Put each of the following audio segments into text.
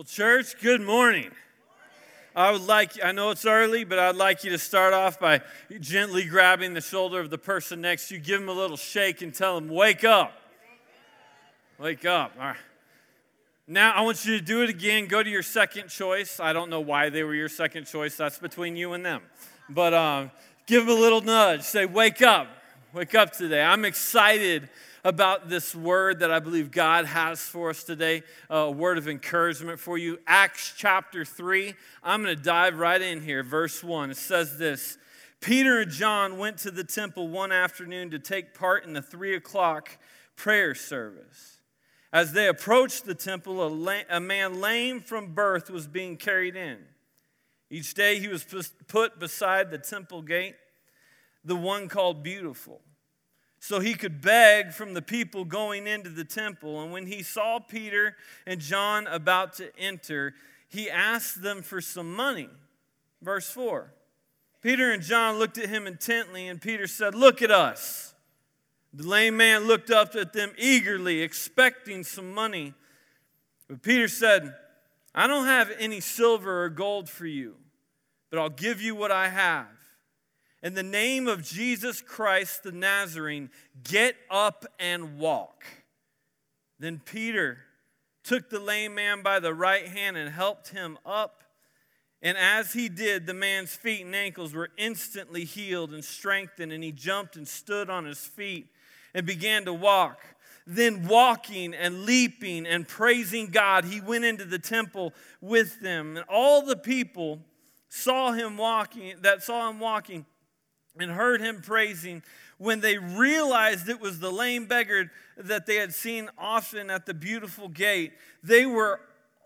Well, church, good morning. I would like, I know it's early, but I'd like you to start off by gently grabbing the shoulder of the person next to you. Give them a little shake and tell them, wake up. Wake up. All right. Now, I want you to do it again. Go to your second choice. I don't know why they were your second choice. That's between you and them. But um, give them a little nudge. Say, wake up. Wake up today. I'm excited about this word that I believe God has for us today, uh, a word of encouragement for you. Acts chapter 3. I'm going to dive right in here. Verse 1. It says this Peter and John went to the temple one afternoon to take part in the three o'clock prayer service. As they approached the temple, a, la- a man lame from birth was being carried in. Each day he was put beside the temple gate, the one called Beautiful so he could beg from the people going into the temple. And when he saw Peter and John about to enter, he asked them for some money. Verse 4 Peter and John looked at him intently, and Peter said, Look at us. The lame man looked up at them eagerly, expecting some money. But Peter said, I don't have any silver or gold for you, but I'll give you what I have. In the name of Jesus Christ the Nazarene, get up and walk. Then Peter took the lame man by the right hand and helped him up. And as he did, the man's feet and ankles were instantly healed and strengthened, and he jumped and stood on his feet and began to walk. Then, walking and leaping and praising God, he went into the temple with them. And all the people saw him walking, that saw him walking, and heard him praising, when they realized it was the lame beggar that they had seen often at the beautiful gate, they were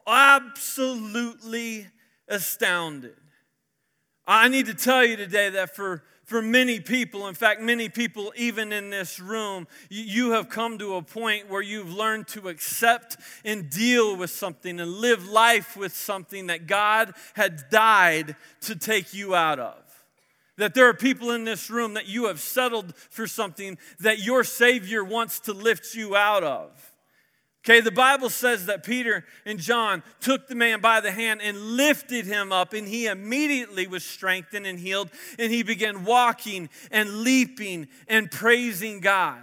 absolutely astounded. I need to tell you today that for, for many people, in fact, many people even in this room, you have come to a point where you've learned to accept and deal with something and live life with something that God had died to take you out of. That there are people in this room that you have settled for something that your Savior wants to lift you out of. Okay, the Bible says that Peter and John took the man by the hand and lifted him up, and he immediately was strengthened and healed, and he began walking and leaping and praising God.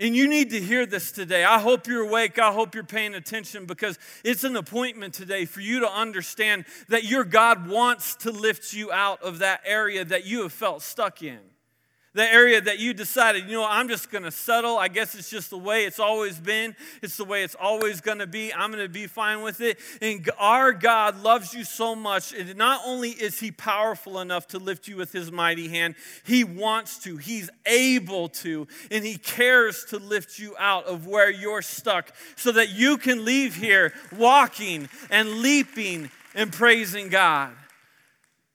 And you need to hear this today. I hope you're awake. I hope you're paying attention because it's an appointment today for you to understand that your God wants to lift you out of that area that you have felt stuck in the area that you decided, you know, I'm just going to settle. I guess it's just the way it's always been. It's the way it's always going to be. I'm going to be fine with it. And our God loves you so much. And not only is He powerful enough to lift you with His mighty hand, He wants to, He's able to, and He cares to lift you out of where you're stuck so that you can leave here walking and leaping and praising God.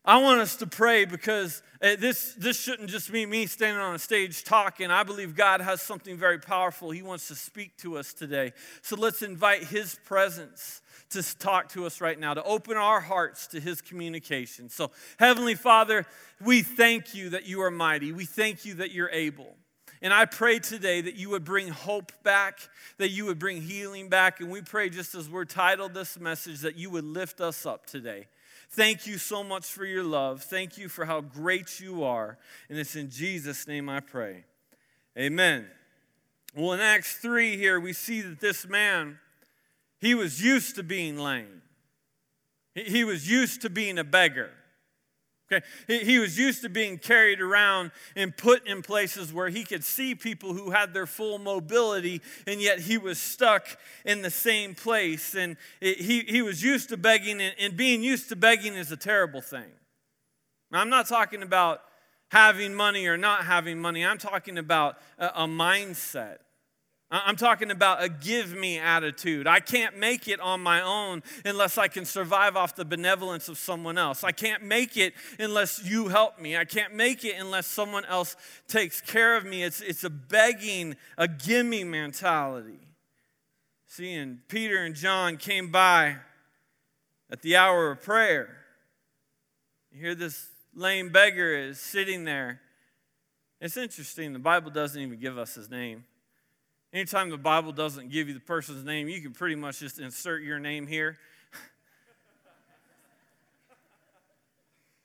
I want us to pray because uh, this, this shouldn't just be me standing on a stage talking. I believe God has something very powerful He wants to speak to us today. So let's invite His presence to talk to us right now, to open our hearts to His communication. So, Heavenly Father, we thank you that you are mighty. We thank you that you're able. And I pray today that you would bring hope back, that you would bring healing back. And we pray, just as we're titled this message, that you would lift us up today. Thank you so much for your love. Thank you for how great you are. And it's in Jesus' name I pray. Amen. Well, in Acts 3 here, we see that this man, he was used to being lame. He was used to being a beggar. Okay? He, he was used to being carried around and put in places where he could see people who had their full mobility, and yet he was stuck in the same place. And it, he, he was used to begging, and, and being used to begging is a terrible thing. Now, I'm not talking about having money or not having money, I'm talking about a, a mindset. I'm talking about a give me attitude. I can't make it on my own unless I can survive off the benevolence of someone else. I can't make it unless you help me. I can't make it unless someone else takes care of me. It's, it's a begging, a gimme mentality. See, and Peter and John came by at the hour of prayer. You hear this lame beggar is sitting there. It's interesting, the Bible doesn't even give us his name. Anytime the Bible doesn't give you the person's name, you can pretty much just insert your name here.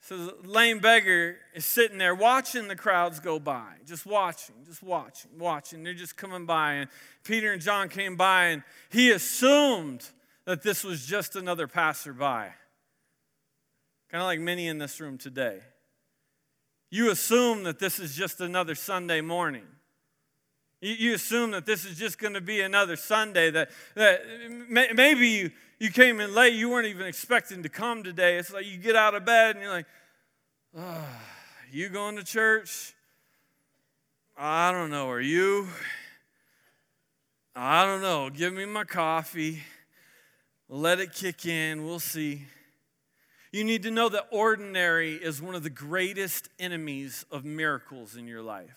so the lame beggar is sitting there watching the crowds go by, just watching, just watching, watching. They're just coming by. And Peter and John came by, and he assumed that this was just another passerby. Kind of like many in this room today. You assume that this is just another Sunday morning. You, assume that this is just going to be another Sunday, that, that may, maybe you, you came in late, you weren't even expecting to come today. It's like you get out of bed and you're like, oh, you going to church? I don't know. Are you? I don't know. Give me my coffee. Let it kick in. We'll see. You need to know that ordinary is one of the greatest enemies of miracles in your life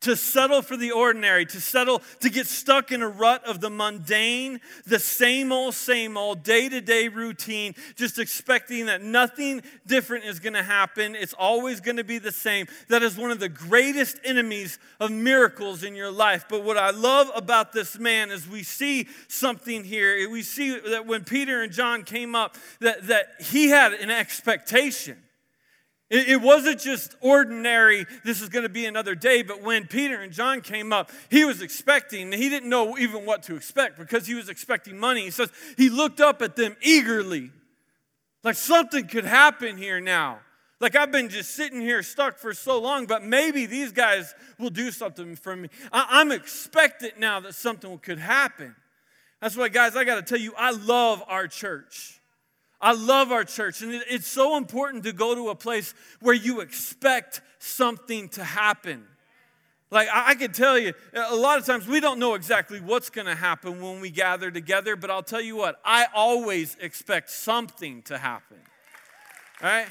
to settle for the ordinary, to settle, to get stuck in a rut of the mundane, the same old, same old, day to day routine, just expecting that nothing different is going to happen. It's always going to be the same. That is one of the greatest enemies of miracles in your life. But what I love about this man is we see something here. We see that when Peter and John came up, that, that he had an expectation. It, it wasn't just ordinary, this is going to be another day, but when Peter and John came up, he was expecting, he didn't know even what to expect because he was expecting money. He says he looked up at them eagerly, like something could happen here now. Like I've been just sitting here stuck for so long, but maybe these guys will do something for me. I, am expectant now that something could happen. That's why, guys, I got to tell you, I love our church. I love our church, and it's so important to go to a place where you expect something to happen. Like, I can tell you, a lot of times we don't know exactly what's going to happen when we gather together, but I'll tell you what, I always expect something to happen. All right?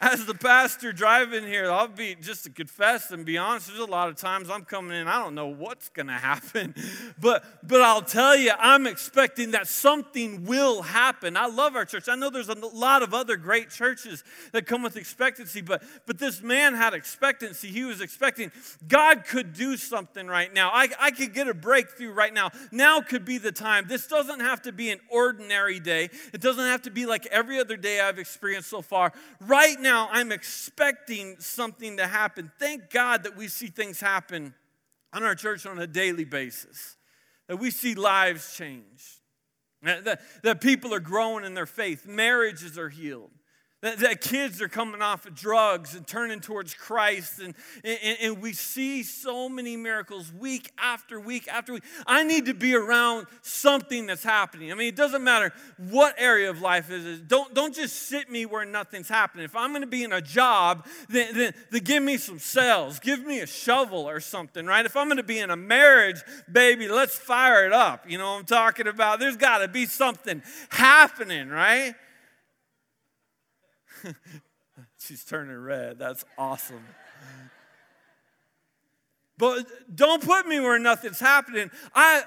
As the pastor driving here, I'll be just to confess and be honest. There's a lot of times I'm coming in, I don't know what's going to happen, but but I'll tell you, I'm expecting that something will happen. I love our church. I know there's a lot of other great churches that come with expectancy, but but this man had expectancy. He was expecting God could do something right now. I, I could get a breakthrough right now. Now could be the time. This doesn't have to be an ordinary day. It doesn't have to be like every other day I've experienced so far. Right now now I'm expecting something to happen. Thank God that we see things happen on our church on a daily basis, that we see lives change, that, that people are growing in their faith, marriages are healed. That, kids are coming off of drugs and turning towards Christ. And, and, and, we see so many miracles week after week after week. I need to be around something that's happening. I mean, it doesn't matter what area of life it is. Don't, don't just sit me where nothing's happening. If I'm going to be in a job, then, then, then give me some sales. Give me a shovel or something, right? If I'm going to be in a marriage, baby, let's fire it up. You know what I'm talking about? There's got to be something happening, right? She's turning red. That's awesome. But don't put me where nothing's happening. I,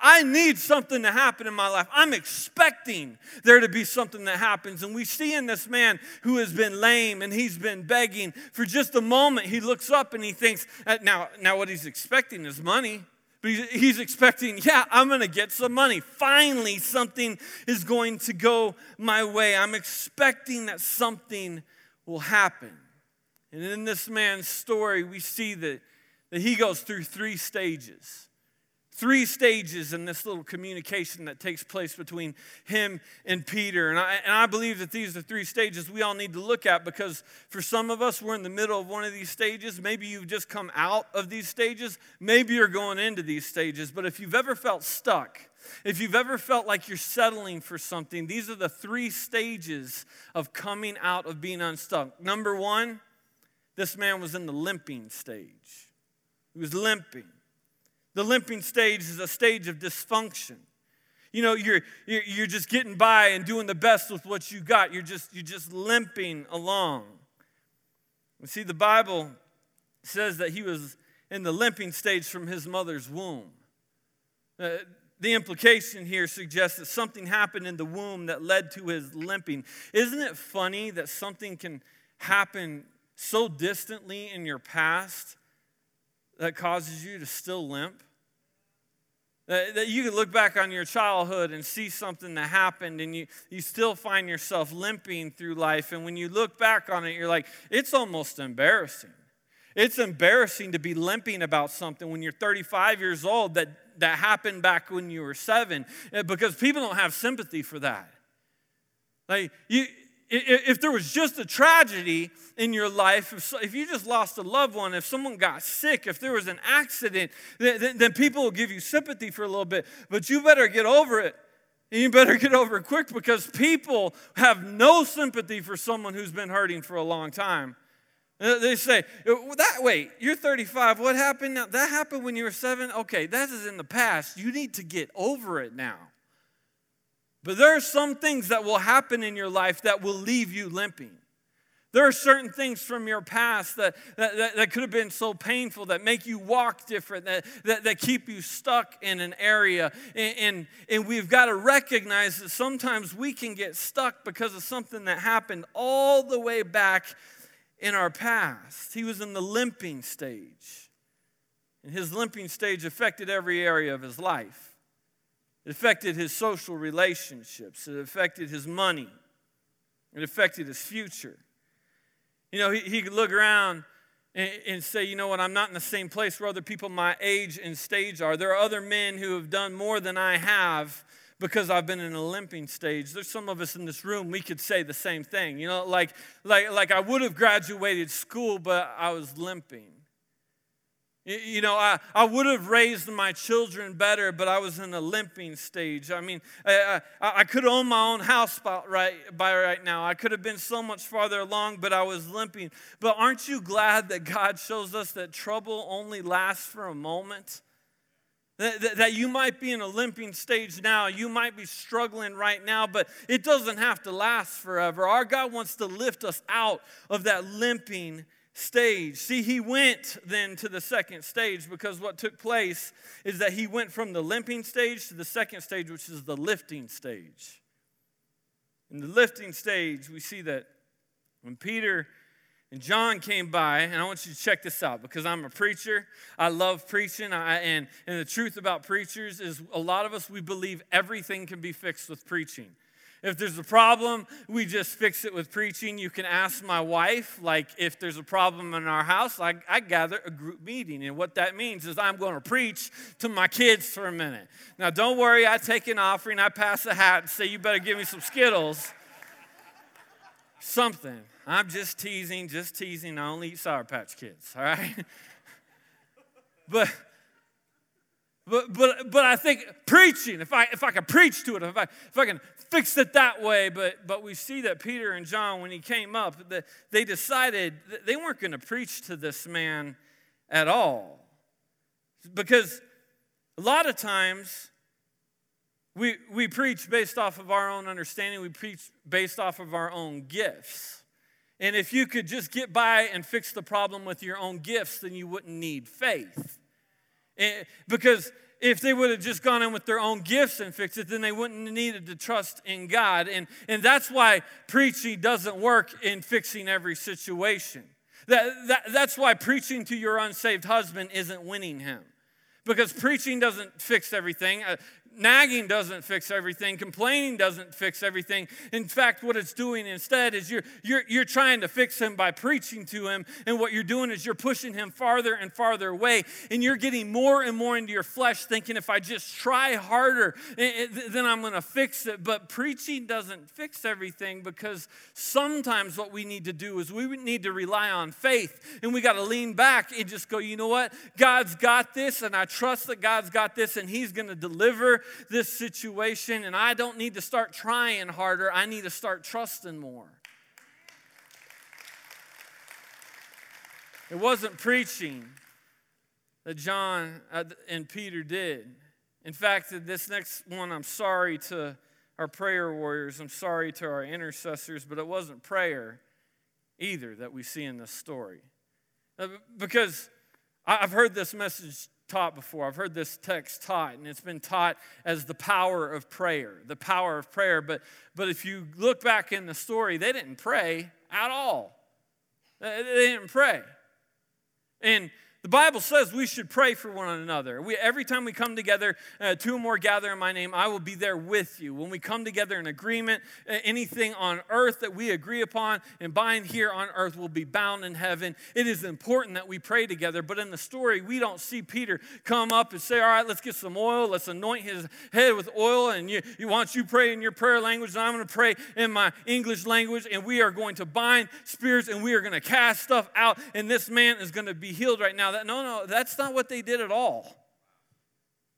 I need something to happen in my life. I'm expecting there to be something that happens. And we see in this man who has been lame and he's been begging for just a moment, he looks up and he thinks, uh, now, now what he's expecting is money. But he's expecting, yeah, I'm going to get some money. Finally, something is going to go my way. I'm expecting that something will happen. And in this man's story, we see that, that he goes through three stages three stages in this little communication that takes place between him and Peter. And I, and I believe that these are three stages we all need to look at because for some of us, we're in the middle of one of these stages. Maybe you've just come out of these stages. Maybe you're going into these stages. But if you've ever felt stuck, if you've ever felt like you're settling for something, these are the three stages of coming out of being unstuck. Number one, this man was in the limping stage. He was limping. The limping stage is a stage of dysfunction. You know, you're, you're just getting by and doing the best with what you got. You're just, you're just limping along. You see, the Bible says that he was in the limping stage from his mother's womb. Uh, the implication here suggests that something happened in the womb that led to his limping. Isn't it funny that something can happen so distantly in your past that causes you to still limp? That, that you can look back on your childhood and see something that happened and you, you still find yourself limping through life. And when you look back on it, you're like, it's almost embarrassing. It's embarrassing to be limping about something when you're 35 years old that, that happened back when you were seven eh, because people don't have sympathy for that. Like, you, if there was just a tragedy in your life, if, you just lost a loved one, if someone got sick, if there was an accident, then, people will give you sympathy for a little bit. But you better get over it. And you better get over it quick because people have no sympathy for someone who's been hurting for a long time. Uh, they say, that wait, you're 35. What happened now? That happened when you were seven? Okay, that is in the past. You need to get over it now. But there are some things that will happen in your life that will leave you limping. There are certain things from your past that, that, that, that, could have been so painful that make you walk different, that, that, that keep you stuck in an area. And, and, and we've got to recognize that sometimes we can get stuck because of something that happened all the way back in our past. He was in the limping stage. And his limping stage affected every area of his life. It affected his social relationships. It affected his money. It affected his future. You know, he, he could look around and, and, say, you know what, I'm not in the same place where other people my age and stage are. There are other men who have done more than I have because I've been in a limping stage. There's some of us in this room, we could say the same thing. You know, like, like, like I would have graduated school, but I was limping. You know, I, I would have raised my children better, but I was in a limping stage. I mean, I, I, I could own my own house by right, by right now. I could have been so much farther along, but I was limping. But aren't you glad that God shows us that trouble only lasts for a moment? That, that, you might be in a limping stage now, you might be struggling right now, but it doesn't have to last forever. Our God wants to lift us out of that limping stage. See, he went then to the second stage because what took place is that he went from the limping stage to the second stage, which is the lifting stage. In the lifting stage, we see that when Peter and John came by, and I want you to check this out because I'm a preacher. I love preaching. I, and, and the truth about preachers is a lot of us, we believe everything can be fixed with preaching. If there's a problem, we just fix it with preaching. You can ask my wife, like, if there's a problem in our house, I, I gather a group meeting. And what that means is I'm going to preach to my kids for a minute. Now, don't worry, I take an offering, I pass a hat and say, you better give me some Skittles. Something. I'm just teasing, just teasing. I only eat Sour Patch Kids, all right? but but, but, but I think preaching, if I, if I can preach to it, if I, if I can fix it that way, but, but we see that Peter and John, when he came up, the, they decided they weren't going to preach to this man at all. Because a lot of times we, we preach based off of our own understanding, we preach based off of our own gifts. And if you could just get by and fix the problem with your own gifts, then you wouldn't need faith. Because if they would have just gone in with their own gifts and fixed it, then they wouldn't have needed to trust in God. And, and that's why preaching doesn't work in fixing every situation. That, that, that's why preaching to your unsaved husband isn't winning him. Because preaching doesn't fix everything. Uh, Nagging doesn't fix everything. Complaining doesn't fix everything. In fact, what it's doing instead is you're, you're, you're trying to fix him by preaching to him. And what you're doing is you're pushing him farther and farther away. And you're getting more and more into your flesh, thinking if I just try harder, eh, eh, then I'm going to fix it. But preaching doesn't fix everything because sometimes what we need to do is we need to rely on faith. And we got to lean back and just go, you know what? God's got this. And I trust that God's got this and he's going to deliver this situation, and I don't need to start trying harder. I need to start trusting more. It wasn't preaching that John and Peter did. In fact, this next one, I'm sorry to our prayer warriors, I'm sorry to our intercessors, but it wasn't prayer either that we see in this story. Uh, because I've heard this message taught before. I've heard this text taught, and it's been taught as the power of prayer, the power of prayer. But, but if you look back in the story, they didn't pray at all. They didn't pray. And the Bible says we should pray for one another. We, every time we come together, uh, two or more gather in my name, I will be there with you. When we come together in agreement, uh, anything on earth that we agree upon and bind here on earth will be bound in heaven. It is important that we pray together. But in the story, we don't see Peter come up and say, All right, let's get some oil. Let's anoint his head with oil. And you, you want you pray in your prayer language, and I'm going to pray in my English language. And we are going to bind spirits and we are going to cast stuff out. And this man is going to be healed right now that, no, no, that's not what they did at all.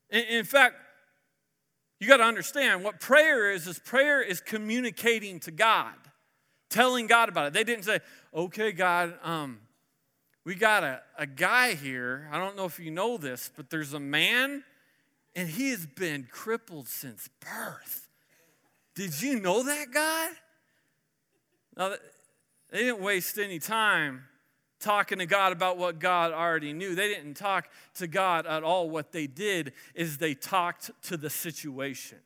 In, in fact, you got to understand what prayer is is prayer is communicating to God, telling God about it. They didn't say, okay, God, um, we got a, a guy here. I don't know if you know this, but there's a man and he has been crippled since birth. Did you know that, God? Now, they didn't waste any time talking to God about what God already knew. They didn't talk to God at all. What they did is they talked to the situation.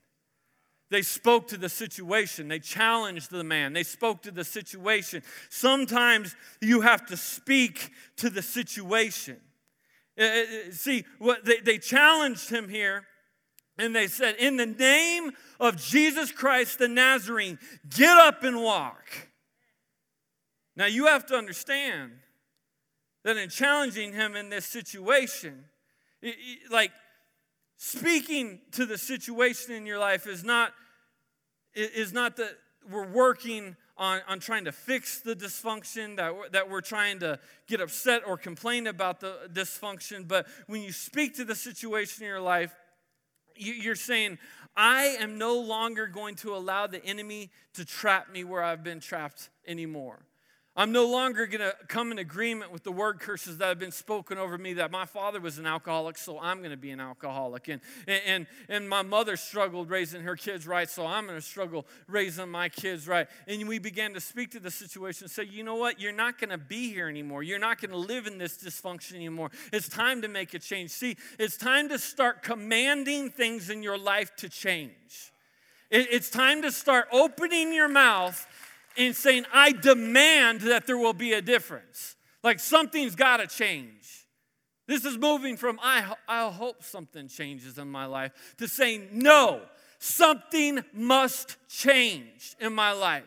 They spoke to the situation. They challenged the man. They spoke to the situation. Sometimes you have to speak to the situation. Uh, uh, see, what they, they challenged him here, and they said, In the name of Jesus Christ the Nazarene, get up and walk. Now you have to understand that in challenging him in this situation, like speaking to the situation in your life is not is not that we're working on, on trying to fix the dysfunction, that we're, that we're trying to get upset or complain about the dysfunction. But when you speak to the situation in your life, you, you're saying, I am no longer going to allow the enemy to trap me where I've been trapped anymore. I'm no longer going to come in agreement with the word curses that have been spoken over me that my father was an alcoholic, so I'm going to be an alcoholic. And, and, and my mother struggled raising her kids right, so I'm going to struggle raising my kids right. And we began to speak to the situation and say, you know what? You're not going to be here anymore. You're not going to live in this dysfunction anymore. It's time to make a change. See, it's time to start commanding things in your life to change. It's time to start opening your mouth and saying, I demand that there will be a difference. Like something's got to change. This is moving from, I, I hope something changes in my life, to saying, no, something must change in my life.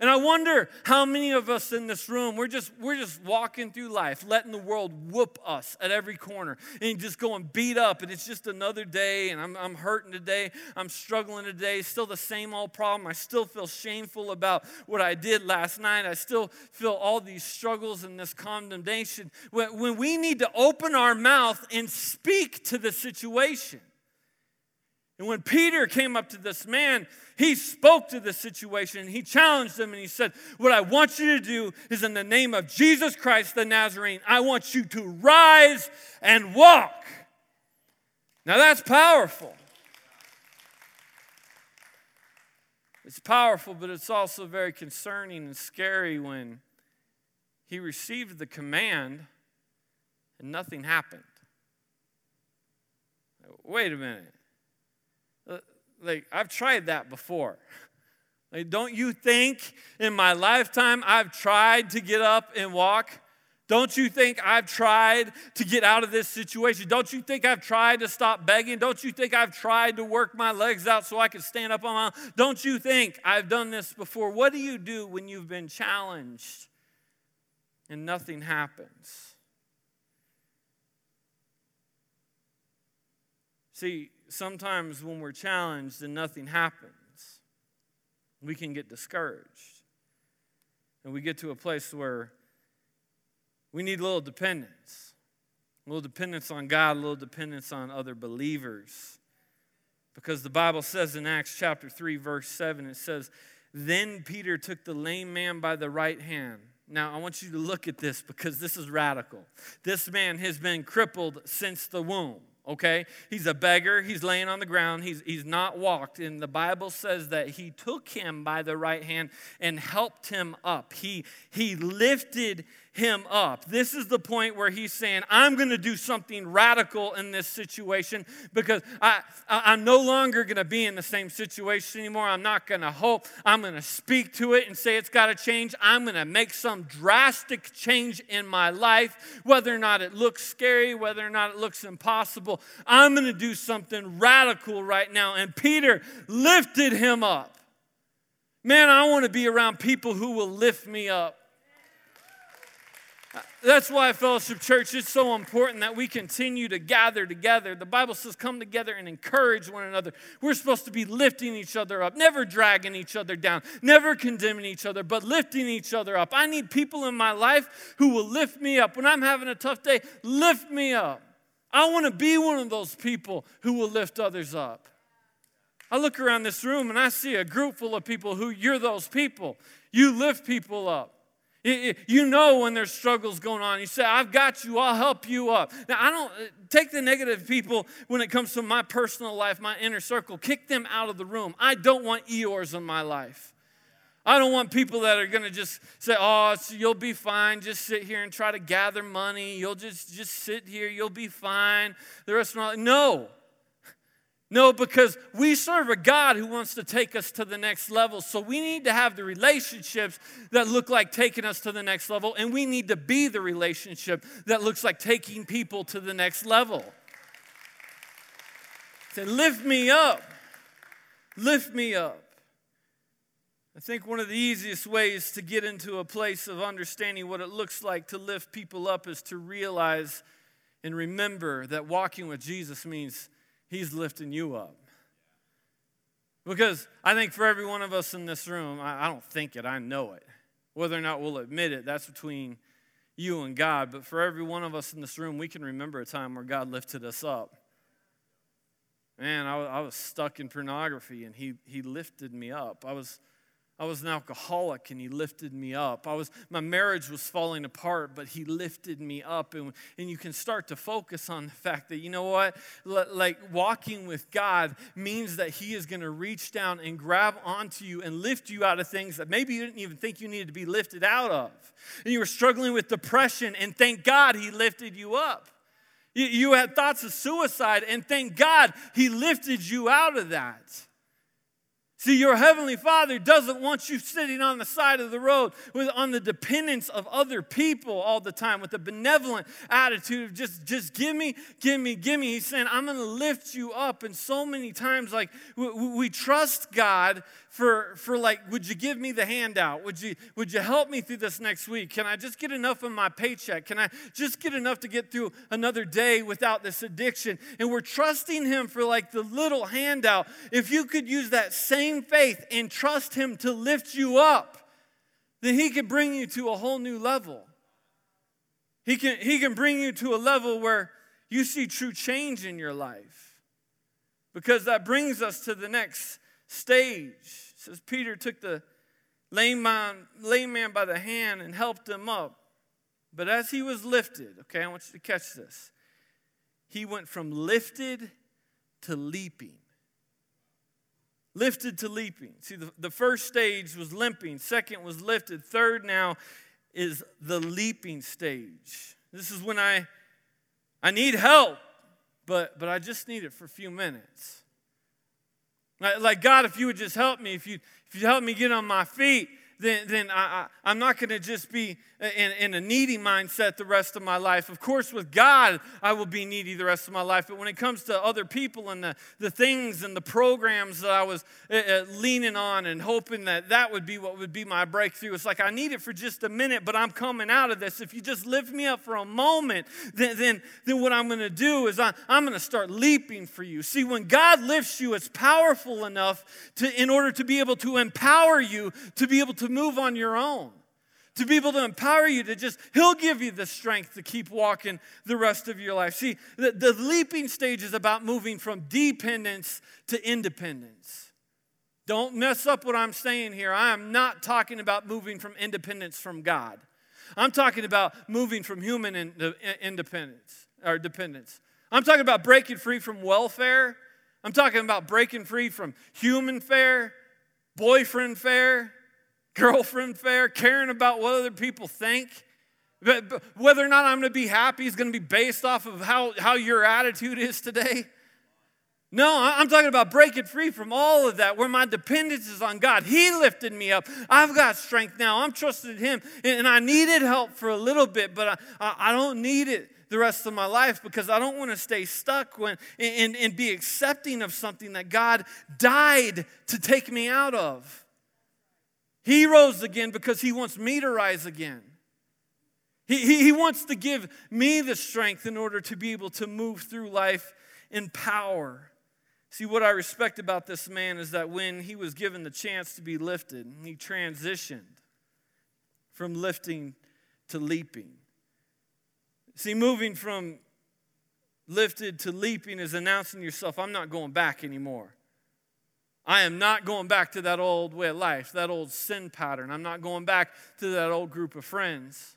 And I wonder how many of us in this room, we're just, we're just walking through life, letting the world whoop us at every corner and just going beat up. And it's just another day, and I'm, I'm hurting today. I'm struggling today. Still the same old problem. I still feel shameful about what I did last night. I still feel all these struggles and this condemnation. When, when we need to open our mouth and speak to the situation. And when Peter came up to this man, he spoke to the situation. He challenged him and he said, What I want you to do is in the name of Jesus Christ the Nazarene, I want you to rise and walk. Now that's powerful. It's powerful, but it's also very concerning and scary when he received the command and nothing happened. Wait a minute Uh, like I've tried that before. Like, don't you think in my lifetime I've tried to get up and walk? Don't you think I've tried to get out of this situation? Don't you think I've tried to stop begging? Don't you think I've tried to work my legs out so I can stand up on my own? Don't you think I've done this before? What do you do when you've been challenged and nothing happens? See, sometimes when we're challenged and nothing happens, we can get discouraged. And we get to a place where we need a little dependence, a little dependence on God, a little dependence on other believers. Because the Bible says in Acts chapter 3, verse 7, it says, Then Peter took the lame man by the right hand. Now, I want you to look at this because this is radical. This man has been crippled since the womb okay? He's a beggar. He's laying on the ground. He's, he's not walked. And the Bible says that he took him by the right hand and helped him up. He, he lifted him up. This is the point where he's saying, I'm going to do something radical in this situation because I, I, am no longer going to be in the same situation anymore. I'm not going to hope. I'm going to speak to it and say it's got to change. I'm going to make some drastic change in my life, whether or not it looks scary, whether or not it looks impossible. I'm going to do something radical right now. And Peter lifted him up. Man, I want to be around people who will lift me up. That's why Fellowship Church is so important that we continue to gather together. The Bible says, come together and encourage one another. We're supposed to be lifting each other up, never dragging each other down, never condemning each other, but lifting each other up. I need people in my life who will lift me up. When I'm having a tough day, lift me up. I want to be one of those people who will lift others up. I look around this room and I see a group full of people who you're those people. You lift people up. You know when there's struggles going on. You say, I've got you, I'll help you up. Now, I don't uh, take the negative people when it comes to my personal life, my inner circle, kick them out of the room. I don't want Eeyores in my life. I don't want people that are going to just say, "Oh, you'll be fine. Just sit here and try to gather money. You'll just just sit here. You'll be fine." The rest of my life. No, no, because we serve a God who wants to take us to the next level. So we need to have the relationships that look like taking us to the next level, and we need to be the relationship that looks like taking people to the next level. Say, lift me up. Lift me up. I think one of the easiest ways to get into a place of understanding what it looks like to lift people up is to realize and remember that walking with Jesus means He's lifting you up. Because I think for every one of us in this room, I, I don't think it, I know it. Whether or not we'll admit it, that's between you and God. But for every one of us in this room, we can remember a time where God lifted us up. Man, I, I was stuck in pornography and he, he lifted me up. I was I was an alcoholic and he lifted me up. I was my marriage was falling apart, but he lifted me up. And, and you can start to focus on the fact that you know what? Like walking with God means that he is going to reach down and grab onto you and lift you out of things that maybe you didn't even think you needed to be lifted out of. And you were struggling with depression, and thank God he lifted you up. You, you had thoughts of suicide, and thank God he lifted you out of that. See, your heavenly Father doesn't want you sitting on the side of the road with, on the dependence of other people all the time with a benevolent attitude of just, just give me, give me, give me. He's saying, I'm going to lift you up. And so many times, like, we, we trust God for, for like, would you give me the handout? Would you, would you help me through this next week? Can I just get enough of my paycheck? Can I just get enough to get through another day without this addiction? And we're trusting Him for like the little handout. If you could use that same faith and trust Him to lift you up, then He can bring you to a whole new level. He can, he can bring you to a level where you see true change in your life. Because that brings us to the next stage. It says Peter took the lame man, lame man by the hand and helped him up. But as he was lifted, okay, I want you to catch this. He went from lifted to leaping. Lifted to leaping. See, the, the first stage was limping, second was lifted, third now is the leaping stage. This is when I I need help, but but I just need it for a few minutes. Like, God, if you would just help me, if you, if you help me get on my feet, then, then I, I, am not going to just be in, in a needy mindset the rest of my life. Of course, with God, I will be needy the rest of my life. But when it comes to other people and the, the things and the programs that I was uh, leaning on and hoping that that would be what would be my breakthrough, it's like I need it for just a minute, but I'm coming out of this. If you just lift me up for a moment, then, then, then what I'm going to do is I, I'm going to start leaping for you. See, when God lifts you, it's powerful enough to, in order to be able to empower you to be able to move on your own. To be able to empower you to just, He'll give you the strength to keep walking the rest of your life. See, the, the leaping stage is about moving from dependence to independence. Don't mess up what I'm saying here. I am not talking about moving from independence from God. I'm talking about moving from human independence or dependence. I'm talking about breaking free from welfare. I'm talking about breaking free from human fare, boyfriend fare, girlfriend fair, caring about what other people think. Whether or not I'm going to be happy is going to be based off of how, how your attitude is today. No, I'm talking about breaking free from all of that, where my dependence is on God. He lifted me up. I've got strength now. I'm trusting Him. And I needed help for a little bit, but I, I don't need it the rest of my life because I don't want to stay stuck when, and, and be accepting of something that God died to take me out of. He rose again because He wants me to rise again. He, he, he wants to give me the strength in order to be able to move through life in power. See, what I respect about this man is that when he was given the chance to be lifted, he transitioned from lifting to leaping. See, moving from lifted to leaping is announcing yourself, I'm not going back anymore. I am not going back to that old way of life, that old sin pattern. I'm not going back to that old group of friends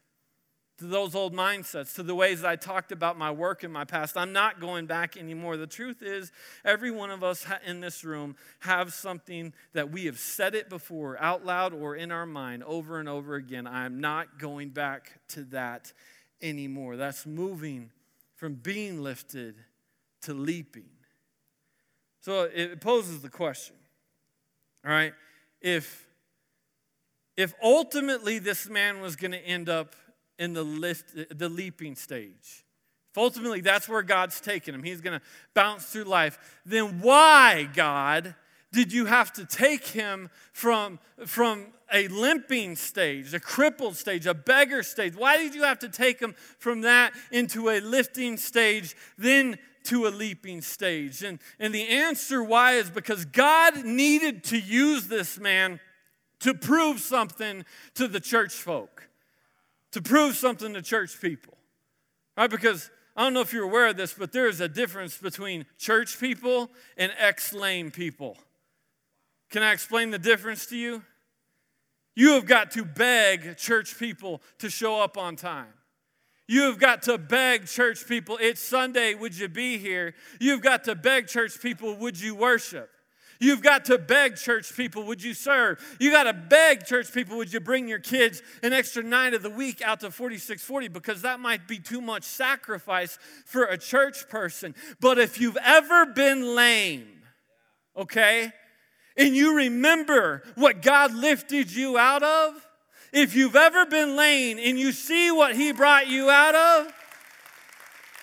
to those old mindsets, to the ways I talked about my work in my past. I'm not going back anymore. The truth is, every one of us in this room have something that we have said it before, out loud or in our mind, over and over again. I'm not going back to that anymore. That's moving from being lifted to leaping. So it poses the question, all right, if if ultimately this man was going to end up in the, lift, the leaping stage. If ultimately that's where God's taking him, he's going to bounce through life, then why, God, did you have to take him from, from a limping stage, a crippled stage, a beggar stage? Why did you have to take him from that into a lifting stage, then to a leaping stage? And, and the answer why is because God needed to use this man to prove something to the church folk to prove something to church people. Right? Because I don't know if you're aware of this, but there is a difference between church people and ex lame people. Can I explain the difference to you? You have got to beg church people to show up on time. You have got to beg church people, it's Sunday, would you be here? You've got to beg church people, would you worship? You've got to beg church people, would you serve? You got to beg church people, would you bring your kids an extra night of the week out to 4640 because that might be too much sacrifice for a church person. But if you've ever been lame, okay, and you remember what God lifted you out of, if you've ever been lame and you see what He brought you out of,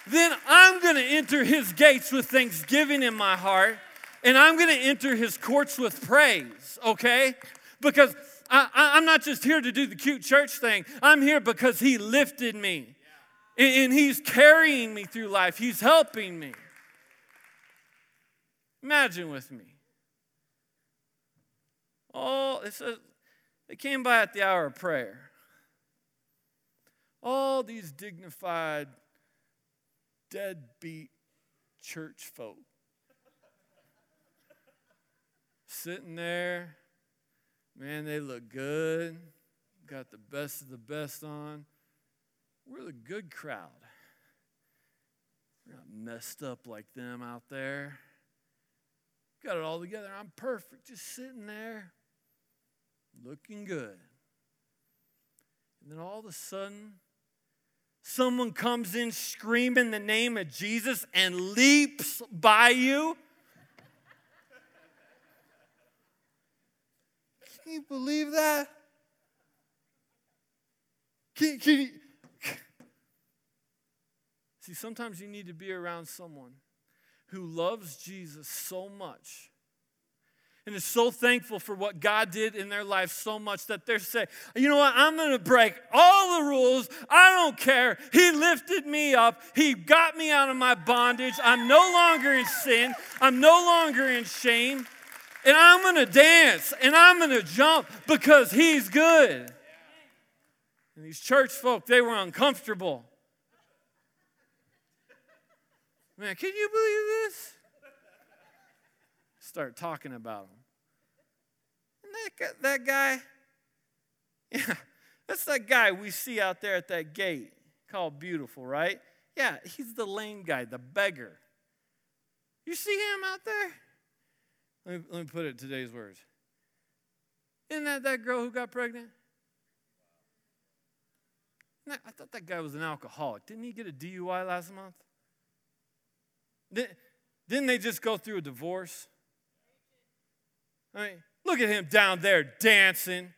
then I'm going to enter His gates with thanksgiving in my heart and I'm going to enter his courts with praise, okay? Because I, am not just here to do the cute church thing, I'm here because he lifted me. And, and he's carrying me through life, he's helping me. Imagine with me. Oh, it says they came by at the hour of prayer. All these dignified, deadbeat church folk sitting there. Man, they look good. Got the best of the best on. We're the good crowd. We're not messed up like them out there. Got it all together. I'm perfect. Just sitting there, looking good. And then all of a sudden, someone comes in screaming the name of Jesus and leaps by you. Can you believe that? Can, can you? See, sometimes you need to be around someone who loves Jesus so much and is so thankful for what God did in their life so much that they're saying, you know what, I'm going to break all the rules. I don't care. He lifted me up, He got me out of my bondage. I'm no longer in sin, I'm no longer in shame and I'm going to dance and I'm going to jump because he's good. And these church folk, they were uncomfortable. Man, can you believe this? Start talking about him. That, that guy, yeah, That's that guy we see out there at that gate called Beautiful, right? Yeah, he's the lame guy, the beggar. You see him out there? Let me, let me put it in today's words. Isn't that that girl who got pregnant? I thought that guy was an alcoholic. Didn't he get a DUI last month? Didn't they just go through a divorce? I mean, look at him down there dancing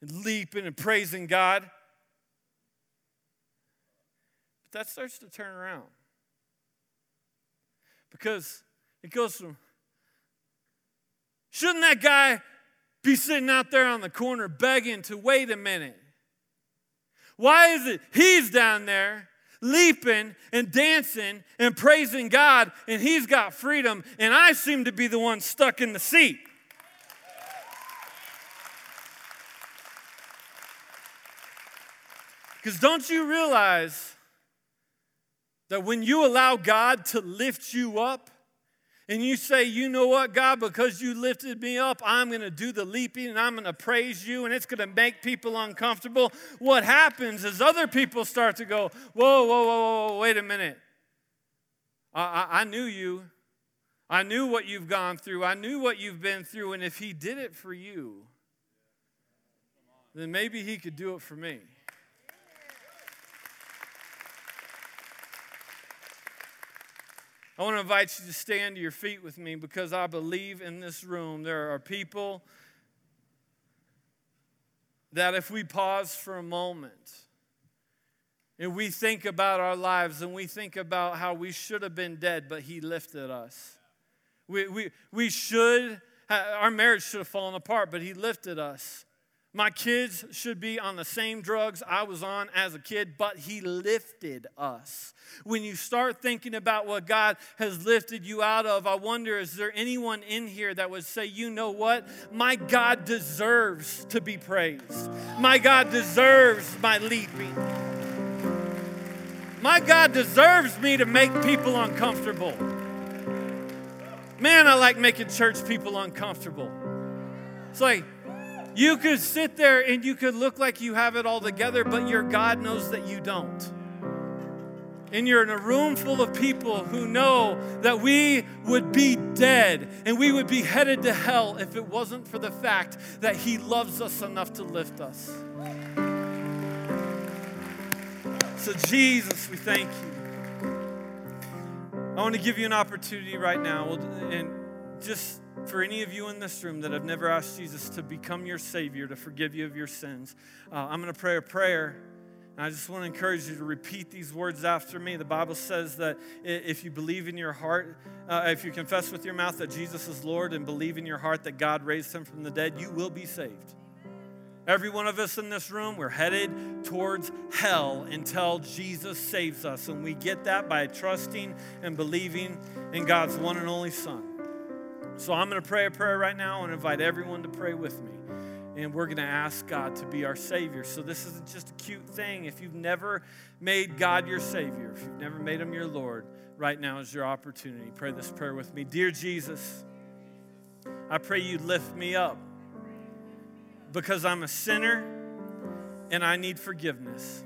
and leaping and praising God. But that starts to turn around. Because it goes from, shouldn't that guy be sitting out there on the corner begging to wait a minute? Why is it he's down there leaping and dancing and praising God and he's got freedom and I seem to be the one stuck in the seat? Because don't you realize that when you allow God to lift you up, and you say, you know what, God, because you lifted me up, I'm going to do the leaping and I'm going to praise you, and it's going to make people uncomfortable. What happens is other people start to go, whoa, whoa, whoa, whoa, wait a minute. I, I, I knew you. I knew what you've gone through. I knew what you've been through. And if He did it for you, then maybe He could do it for me. I want to invite you to stand to your feet with me because I believe in this room there are people that if we pause for a moment and we think about our lives and we think about how we should have been dead, but He lifted us. We, we, we should, our marriage should have fallen apart, but He lifted us. My kids should be on the same drugs I was on as a kid, but He lifted us. When you start thinking about what God has lifted you out of, I wonder is there anyone in here that would say, you know what? My God deserves to be praised. My God deserves my leaping. My God deserves me to make people uncomfortable. Man, I like making church people uncomfortable. It's like, you could sit there and you could look like you have it all together, but your God knows that you don't. And you're in a room full of people who know that we would be dead and we would be headed to hell if it wasn't for the fact that He loves us enough to lift us. So, Jesus, we thank you. I want to give you an opportunity right now and just for any of you in this room that have never asked Jesus to become your Savior, to forgive you of your sins, uh, I'm going to pray a prayer. And I just want to encourage you to repeat these words after me. The Bible says that if you believe in your heart, uh, if you confess with your mouth that Jesus is Lord and believe in your heart that God raised him from the dead, you will be saved. Every one of us in this room, we're headed towards hell until Jesus saves us. And we get that by trusting and believing in God's one and only Son. So I'm going to pray a prayer right now and invite everyone to pray with me. And we're going to ask God to be our Savior. So this isn't just a cute thing. If you've never made God your Savior, if you've never made Him your Lord, right now is your opportunity. Pray this prayer with me. Dear Jesus, I pray you lift me up because I'm a sinner and I need forgiveness.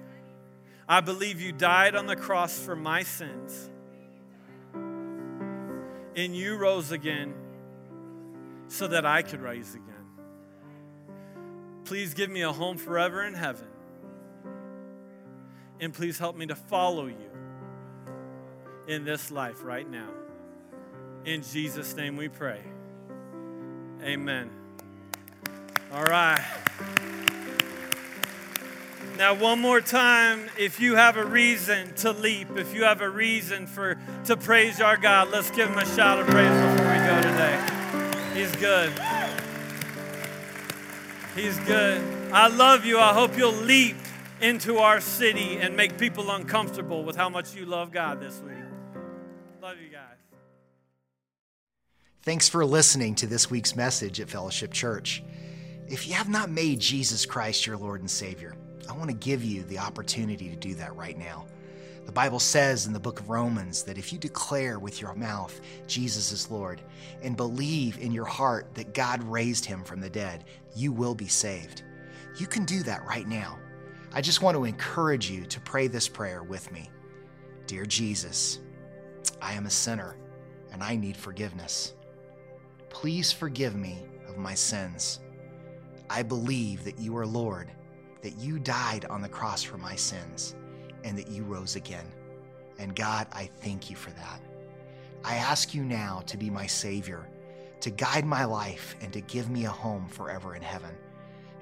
I believe you died on the cross for my sins and you rose again so that I could rise again. Please give me a home forever in heaven. And please help me to follow you in this life right now. In Jesus' name we pray. Amen. All right. Now, one more time, if you have a reason to leap, if you have a reason for to praise our God, let's give him a shout of praise before we go today. He's good. He's good. I love you. I hope you'll leap into our city and make people uncomfortable with how much you love God this week. Love you guys. Thanks for listening to this week's message at Fellowship Church. If you have not made Jesus Christ your Lord and Savior, I want to give you the opportunity to do that right now. The Bible says in the book of Romans that if you declare with your mouth Jesus is Lord and believe in your heart that God raised him from the dead, you will be saved. You can do that right now. I just want to encourage you to pray this prayer with me. Dear Jesus, I am a sinner and I need forgiveness. Please forgive me of my sins. I believe that you are Lord, that you died on the cross for my sins, and that you rose again. And God, I thank you for that. I ask you now to be my Savior, to guide my life, and to give me a home forever in heaven.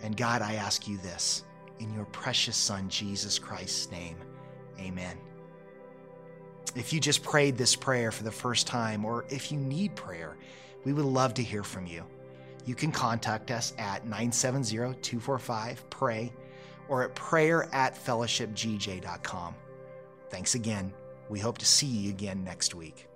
And God, I ask you this in your precious Son, Jesus Christ's name. Amen. If you just prayed this prayer for the first time, or if you need prayer, we would love to hear from you. You can contact us at 970 245 PRAY or at prayer at fellowshipgj.com. Thanks again. We hope to see you again next week.